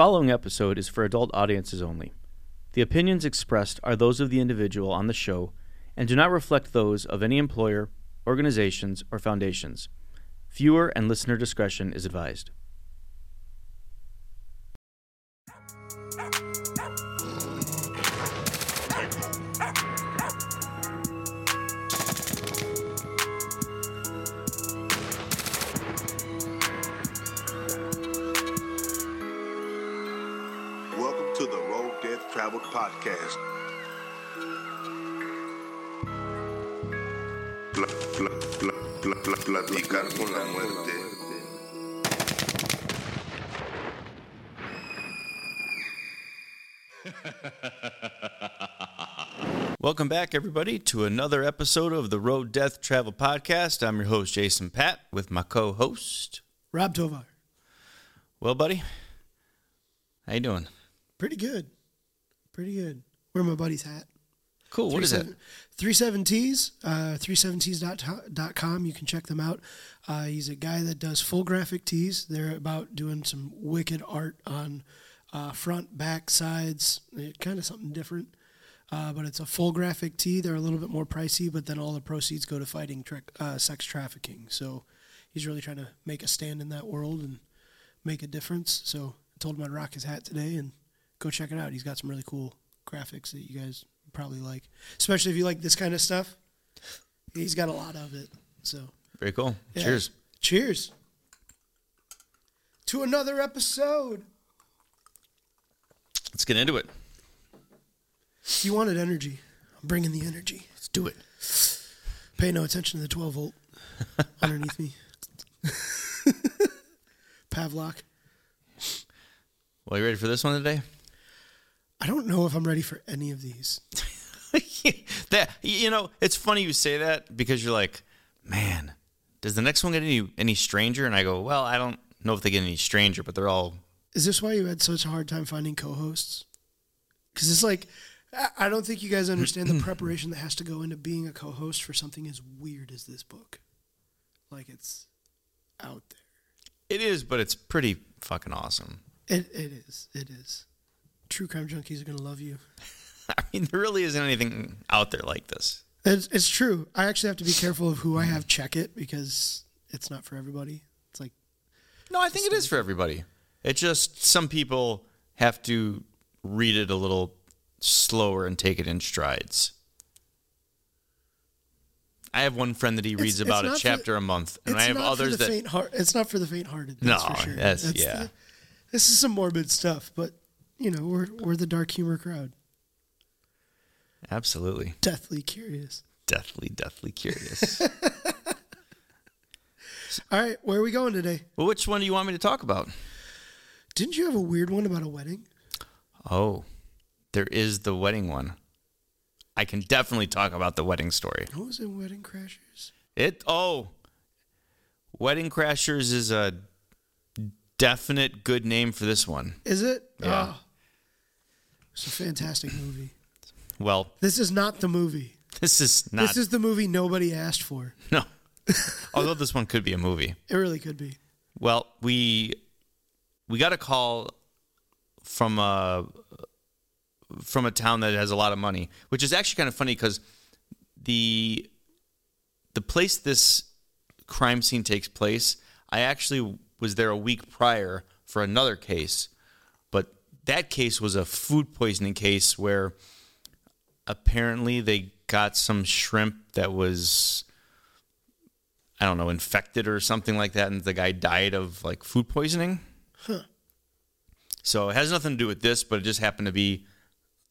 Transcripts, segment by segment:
following episode is for adult audiences only. The opinions expressed are those of the individual on the show and do not reflect those of any employer, organizations, or foundations. Viewer and listener discretion is advised. Death Podcast. Pla- pla- pla- pla- pla- Platicar con la muerte. Welcome back, everybody, to another episode of the Road Death Traveled Podcast. I'm your host, Jason Pat, with my co-host. Rob Tovar. Well, buddy, how you doing? Pretty good. Pretty good. Wear my buddy's hat. Cool. What is that? 37Ts, uh, 37ts.com. You can check them out. Uh, he's a guy that does full graphic tees. They're about doing some wicked art on uh, front, back, sides, kind of something different. Uh, but it's a full graphic tee. They're a little bit more pricey, but then all the proceeds go to fighting tra- uh, sex trafficking. So he's really trying to make a stand in that world and make a difference. So I told him I'd rock his hat today and go check it out. He's got some really cool graphics that you guys probably like, especially if you like this kind of stuff. He's got a lot of it. So Very cool. yeah. Cheers. Cheers to another episode. Let's get into it. You wanted energy. I'm bringing the energy. Let's do it. Pay no attention to the 12 volt underneath me. Pavlok. Well, you ready for this one today? I don't know if I'm ready for any of these. that you know, it's funny you say that because you're like, man, does the next one get any any stranger? And I go, well, I don't know if they get any stranger, but they're all Is this why you had such a hard time finding co-hosts? Because it's like, I- don't think you guys understand the preparation that has to go into being a co-host for something as weird as this book. Like it's out there. it is, but it's pretty fucking awesome. It it is. It is. True crime junkies are gonna love you. I mean, there really isn't anything out there like this. It's, it's true. I actually have to be careful of who I have check it because it's not for everybody. It's like No, I think it is for everybody. It just some people have to read it a little slower and take it in strides. I have one friend that he reads it's about a not for- chapter a month, and I have others that faint heart. It's not for the faint-hearted. No, for sure. that's- yeah. the- this is some morbid stuff, but you know we're we're the dark humor crowd. absolutely Deathly curious. deathly, deathly curious. All right, where are we going today? well, which one do you want me to talk about? Didn't you have a weird one about a wedding? Oh, there is the wedding one. I can definitely talk about the wedding story. Oh, what was it? Wedding Crashers. It oh, Wedding Crashers is a definite good name for this one. Is it? Yeah. Oh. It's a fantastic movie. Well, This is not the movie. this is not This is the movie nobody asked for. no. Although this one could be a movie. It really could be. Well, we we got a call from a from a town that has a lot of money, which is actually kind of funny because the the place this crime scene takes place, I actually was there a week prior for another case, that case was a food poisoning case where apparently they got some shrimp that was I don't know, infected or something like that, and the guy died of like food poisoning. Huh. So it has nothing to do with this, but it just happened to be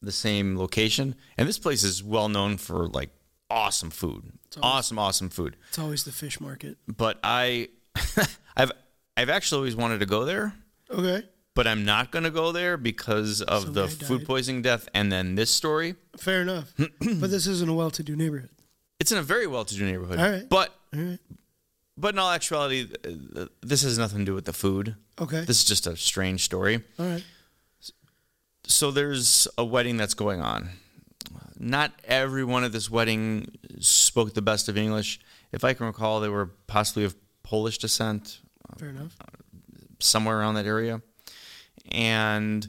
the same location. And this place is well known for like awesome food, awesome, awesome food. It's always the fish market. But I, I've, I've actually always wanted to go there, Okay. But I'm not going to go there because of Some the guy food died. poisoning death, and then this story. Fair enough. but this isn't a well-to-do neighborhood. It's in a very well-to-do neighborhood, All right. but All right. but in all actuality, uh, this has nothing to do with the food. Okay. This is just a strange story. All right. So there's a wedding that's going on. Not everyone at this wedding spoke the best of English. If I can recall, they were possibly of Polish descent, Fair enough. somewhere around that area. And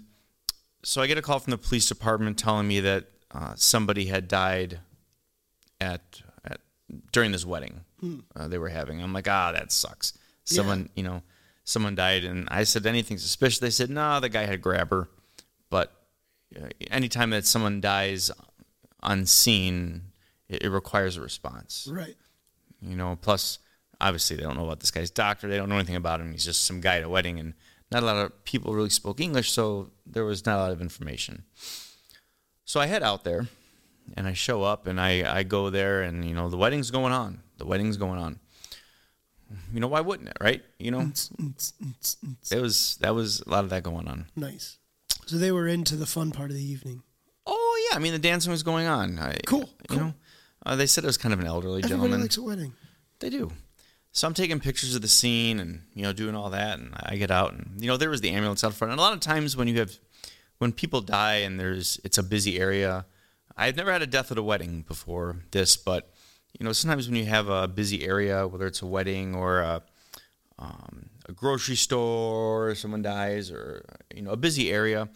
so I get a call from the police department telling me that uh, somebody had died at, at during this wedding uh, they were having. I'm like, ah, that sucks. Someone, you know, someone died, and I said anything suspicious. They said, no, the guy had a grabber. But uh, anytime that someone dies unseen, it, it requires a response. Right. You know, plus obviously they don't know about this guy's doctor. They don't know anything about him. He's just some guy at a wedding, and not a lot of people really spoke English, so there was not a lot of information. So I head out there, and I show up, and I I go there, and you know the wedding's going on. The wedding's going on. You know why wouldn't it, right? You know, it was that was a lot of that going on. Nice. So they were into the fun part of the evening. Oh yeah, I mean the dancing was going on. I, Cool, You cool. know, uh, they said it was kind of an elderly Everybody gentleman. likes a wedding. They do. So I'm taking pictures of the scene and you know doing all that, and I get out and you know there was the ambulance out front. And a lot of times when you have when people die and there's it's a busy area, I've never had a death at a wedding before this, but you know sometimes when you have a busy area, whether it's a wedding or a, um, a grocery store, or someone dies, or you know a busy area,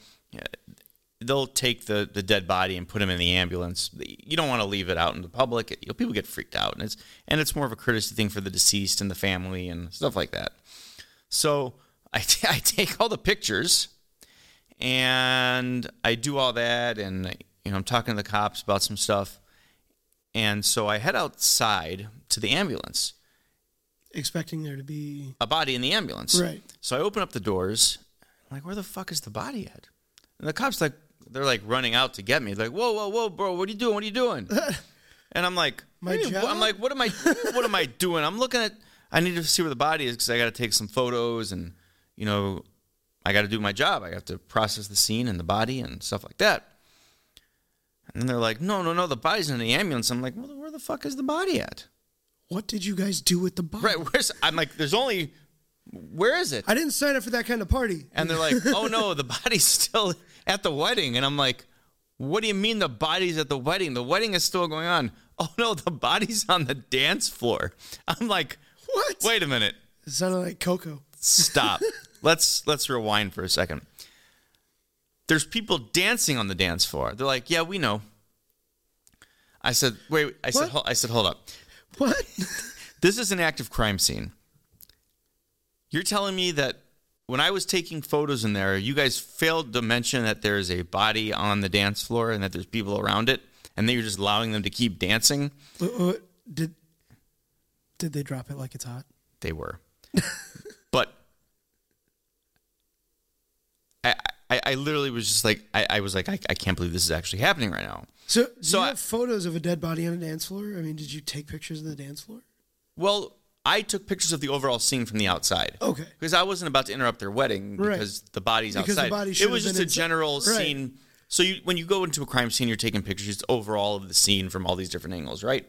they'll take the, the dead body and put him in the ambulance. You don't want to leave it out in the public. You know, people get freaked out, and it's and it's more of a courtesy thing for the deceased and the family and stuff like that. So I, t- I take all the pictures, and I do all that, and you know I'm talking to the cops about some stuff, and so I head outside to the ambulance Expecting there to be a body in the ambulance. Right. So I open up the doors. I'm like, where the fuck is the body at? And the cops like they're like running out to get me. Like, whoa, whoa, whoa, bro, what are you doing? What are you doing? and I'm like, My "What job?" I'm like, what am I? What am I doing? I'm looking at. I need to see where the body is because I got to take some photos and you know, I got to do my job. I have to process the scene and the body and stuff like that. And then they're like, no, no, no, the body's in the ambulance. I'm like, well, where the fuck is the body at? what did you guys do with the body? Right, where's? I'm like, there's only. Where is it? I didn't sign up for that kind of party. And they're like, oh no, the body's still at the wedding. And I'm like, what do you mean the body's at the wedding? The wedding is still going on. Oh no, the body's on the dance floor. I'm like, What? wait a minute. It sounded like Coco. Stop. let's let's rewind for a second. There's people dancing on the dance floor. They're like, yeah, we know. I said, wait. I said, hold, I said, hold up. What? This is an active crime scene. You're telling me that when I was taking photos in there, you guys failed to mention that there's a body on the dance floor and that there's people around it, and then you're just allowing them to keep dancing? What- what- did did they drop it like it's hot? They were. but I, I, I literally was just like, I, I was like, I, I can't believe this is actually happening right now. So, do So you I- have photos of a dead body on a dance floor? I mean, did you take pictures of the dance floor? Well, I took pictures of the overall scene from the outside. Okay. Because I wasn't about to interrupt their wedding Right. because the body's Because the outside. body it was just a inside. general Right. scene. So you, when you go into a crime scene, you're taking pictures overall of the scene from all these different angles, right?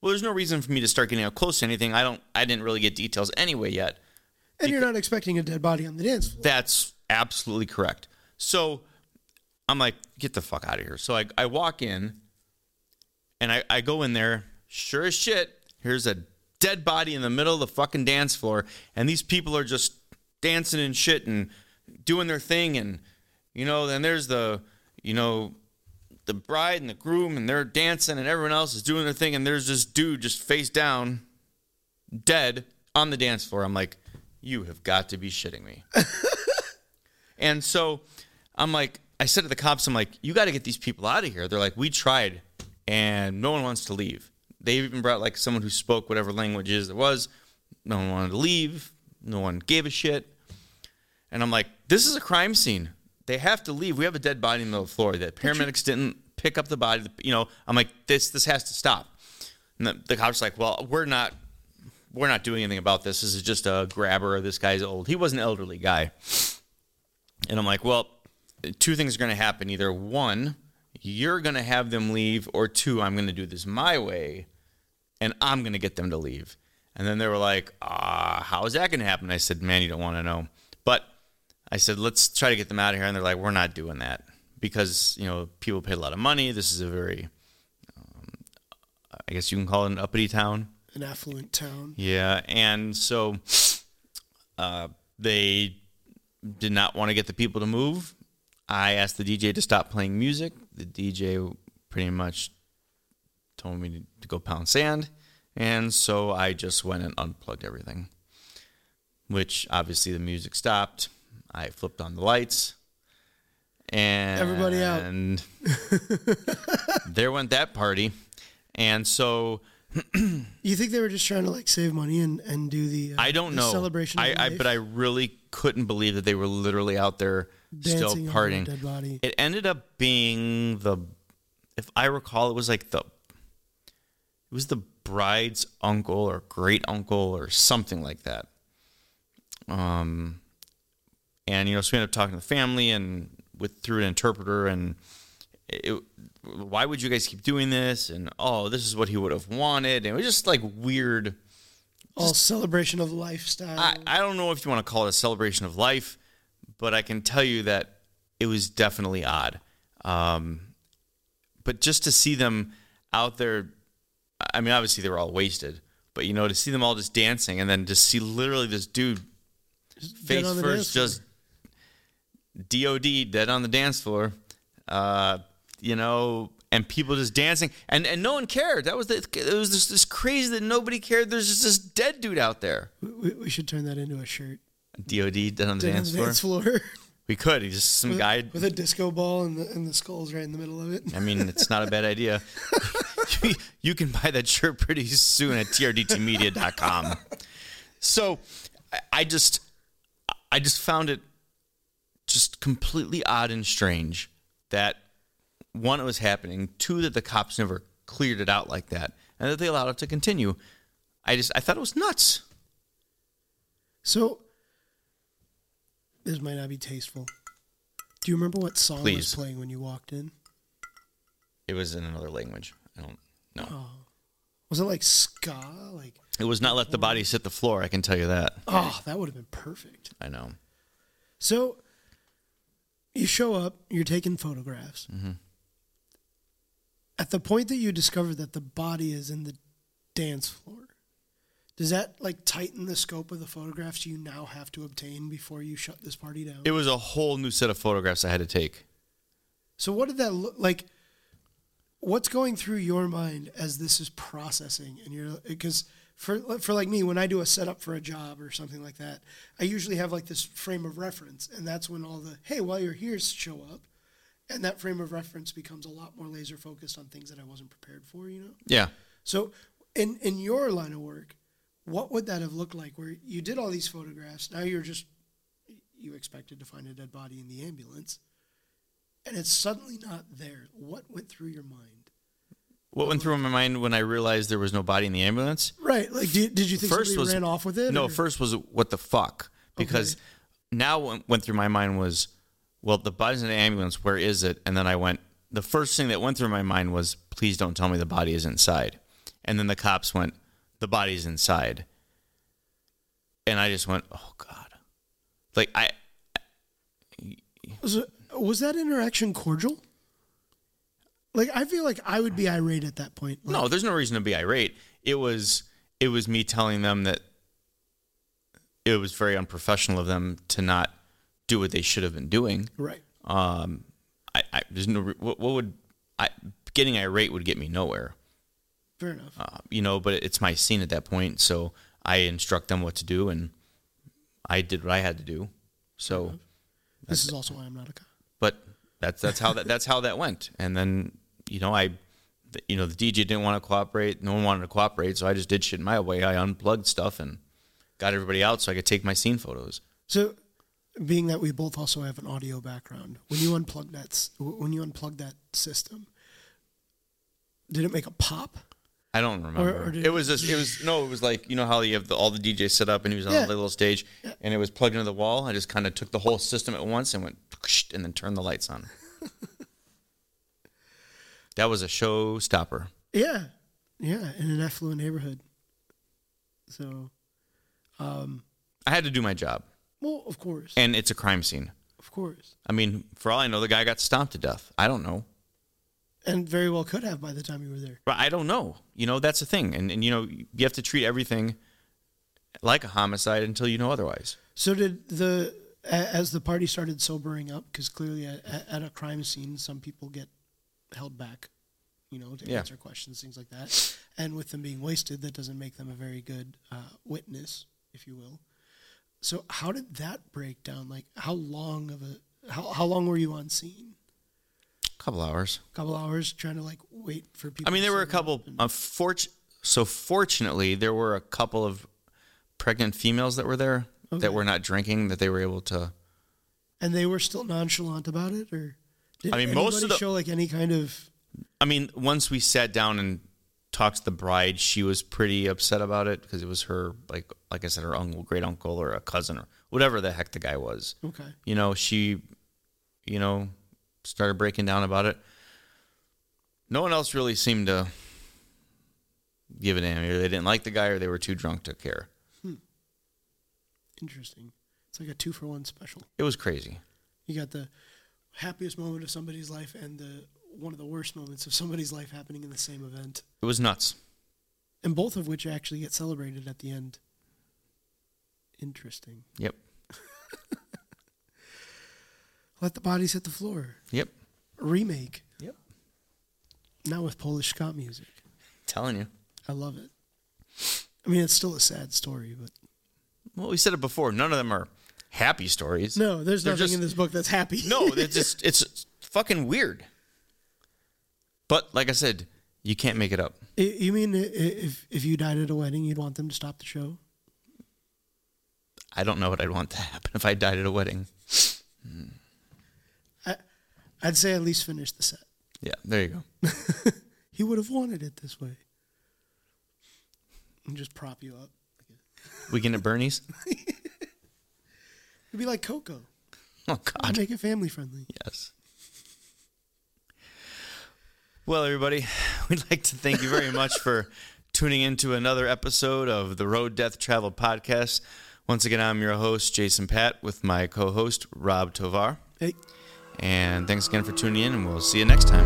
Well, there's no reason for me to start getting up close to anything. I don't. I didn't really get details anyway yet. And you're not expecting a dead body on the dance floor. That's absolutely correct. So I'm like, get the fuck out of here. So I, I walk in and I, I go in there. Sure as shit, here's a dead body in the middle of the fucking dance floor. And these people are just dancing and shit and doing their thing. And, you know, then there's the, you know, the bride and the groom and they're dancing and everyone else is doing their thing. And there's this dude just face down, dead on the dance floor. I'm like, you have got to be shitting me. And so I'm like, I said to the cops, I'm like, you got to get these people out of here. They're like, we tried, and no one wants to leave. They even brought like someone who spoke whatever languages there was. No one wanted to leave. No one gave a shit. And I'm like, this is a crime scene. They have to leave. We have a dead body in the middle of the floor. The paramedics didn't pick up the body. You know, I'm like, this this has to stop. And the, the cops like, well, we're not we're not doing anything about this. This is just a grabber. This guy's old. He was an elderly guy. And I'm like, well, two things are going to happen. Either one, you're going to have them leave, or two, I'm going to do this my way, and I'm going to get them to leave. And then they were like, ah, how is that going to happen? I said, man, you don't want to know. But I said, let's try to get them out of here. And they're like, we're not doing that because, you know, people pay a lot of money. This is a very, um, I guess you can call it an uppity town. An affluent town. Yeah, and so uh, they did not want to get the people to move. I asked the DJ to stop playing music. The DJ pretty much told me to, go pound sand. And so I just went and unplugged everything, which obviously the music stopped. I flipped on the lights. And Everybody out. And there went that party. And so You think they were just trying to like save money and, and do the uh, I don't the know. celebration? I, I but I really couldn't believe that they were literally out there still Dancing a partying. It ended up being the, if I recall, it was like the, was the bride's uncle or great uncle or something like that. Um, and you know, so we ended up talking to the family and with through an interpreter and. It, why would you guys keep doing this? And oh, this is what he would have wanted. And it was just like weird. all celebration of lifestyle. I, I don't know if you want to call it a celebration of life, but I can tell you that it was definitely odd. Um, but just to see them out there, I mean, obviously they were all wasted, but you know, to see them all just dancing and then just see literally this dude face on the dance first, floor. just DOD, dead on the dance floor, uh, you know, and people just dancing and, and no one cared. That was the, it was just this crazy that nobody cared. There's just this dead dude out there. we, we should turn that into a shirt. DOD dead on the Dead on dance the floor. dance floor. We could. He's just some with, guy. with a disco ball and the, and the skulls right in the middle of it. I mean, it's not a bad idea. you can buy that shirt pretty soon at trdtmedia.com. So I- just, I just found it just completely odd and strange that one, it was happening. Two, that the cops never cleared it out like that, and that they allowed it to continue. I just, I thought it was nuts. So this might not be tasteful. Do you remember what song was playing when you walked in? It was in another language. I don't know. Was it like ska? Like It was not let the bodies hit the floor. I can tell you that. oh, that would have been perfect. I know. So you show up, you're taking photographs. Mm-hmm. At the point that you discover that the body is in the dance floor, does that like tighten the scope of the photographs you now have to obtain before you shut this party down? It was a whole new set of photographs I had to take. So what did that look like? What's going through your mind as this is processing? And you're because for for like me, when I do a setup for a job or something like that, I usually have like this frame of reference, and that's when all the hey, while you're here show up, and that frame of reference becomes a lot more laser focused on things that I wasn't prepared for. You know. Yeah. So in in your line of work, what would that have looked like? Where you did all these photographs, now you're just you expected to find a dead body in the ambulance, and it's suddenly not there. What went through your mind? What went through my mind when I realized there was no body in the ambulance? Right, like did, did you think First somebody was ran off with it? No, or- first was what the fuck? Because now what went through my mind was, well, the body's in the ambulance. Where is it? And then I went. The first thing that went through my mind was, please don't tell me the body is inside. And then the cops went, the body's inside. And I just went, oh god, like I. was, it- was that interaction cordial? Like I feel like I would be irate at that point. Like, No, there's no reason to be irate. It was it was me telling them that it was very unprofessional of them to not do what they should have been doing. right. Um, I, I there's no what, what would I getting irate would get me nowhere. Fair enough. Uh, you know, but it's my scene at that point, so I instruct them what to do, and I did what I had to do. So, this is also why I'm not a cop. but that's that's how that that's how that went. And then you know I, you know the DJ didn't want to cooperate. No one wanted to cooperate, so I just did shit my way. I unplugged stuff and got everybody out so I could take my scene photos. So, being that we both also have an audio background, when you unplug that when you unplug that system, did it make a pop? I don't remember. or did it was just it was no, it was like you know how you have the, all the DJs set up and he was on Yeah. a little stage and it was plugged into the wall. I just kind of took the whole system at once and went and then turned the lights on. That was a showstopper. Yeah, yeah, in an affluent neighborhood. So, um, I had to do my job, well, of course, and it's a crime scene. of course, I mean, for all I know, the guy got stomped to death. I don't know. and very well could have by the time you were there. But I don't know. You know, that's the thing. And, and you know, you have to treat everything like a homicide until you know otherwise. So, did the as the party started sobering up, because clearly at, at a crime scene, some people get held back, you know, to Yeah. answer questions, things like that. And with them being wasted, that doesn't make them a very good uh, witness, if you will. So how did that break down? Like, how long of a how how long were you on scene? A couple hours. A couple hours trying to like wait for people. I mean, there were a couple. and- Uh, so fortunately, there were a couple of pregnant females that were there Okay. that were not drinking that they were able to. and they were still nonchalant about it, or did I mean, most of the- show like any kind of I mean, once we sat down and talked to the bride, she was pretty upset about it because it was her, like, like I said, her uncle, great uncle, or a cousin, or whatever the heck the guy was. okay. You know, she, you know, started breaking down about it. No one else really seemed to give a damn. Either they didn't like the guy or they were too drunk to care. Hmm. Interesting. It's like a two for one special. It was crazy. You got the happiest moment of somebody's life and the one of the worst moments of somebody's life happening in the same event, It was nuts. and both of which actually get celebrated at the end. Interesting. Yep. Let the bodies hit the floor. Yep. Remake. Yep. Now with Polish ska music. Telling you. I love it. I mean, it's still a sad story, but Well, we said it before. None of them are happy stories. no, there's They're nothing just- in this book that's happy. No, it's just it's fucking weird. But like I said, you can't make it up. You mean if if you died at a wedding, you'd want them to stop the show? I don't know what I'd want to happen if I died at a wedding. I, I'd say at least finish the set. Yeah, there you go. He would have wanted it this way. And just prop you up. We Weekend at Bernie's. It'd be like Coco. Oh I'd God, make it family friendly. yes. Well, everybody, we'd like to thank you very much for tuning into another episode of the Road Death Traveled Podcast. Once again, I'm your host, Jason Pat, with my co-host, Rob Tovar. Hey, And thanks again for tuning in, and we'll see you next time.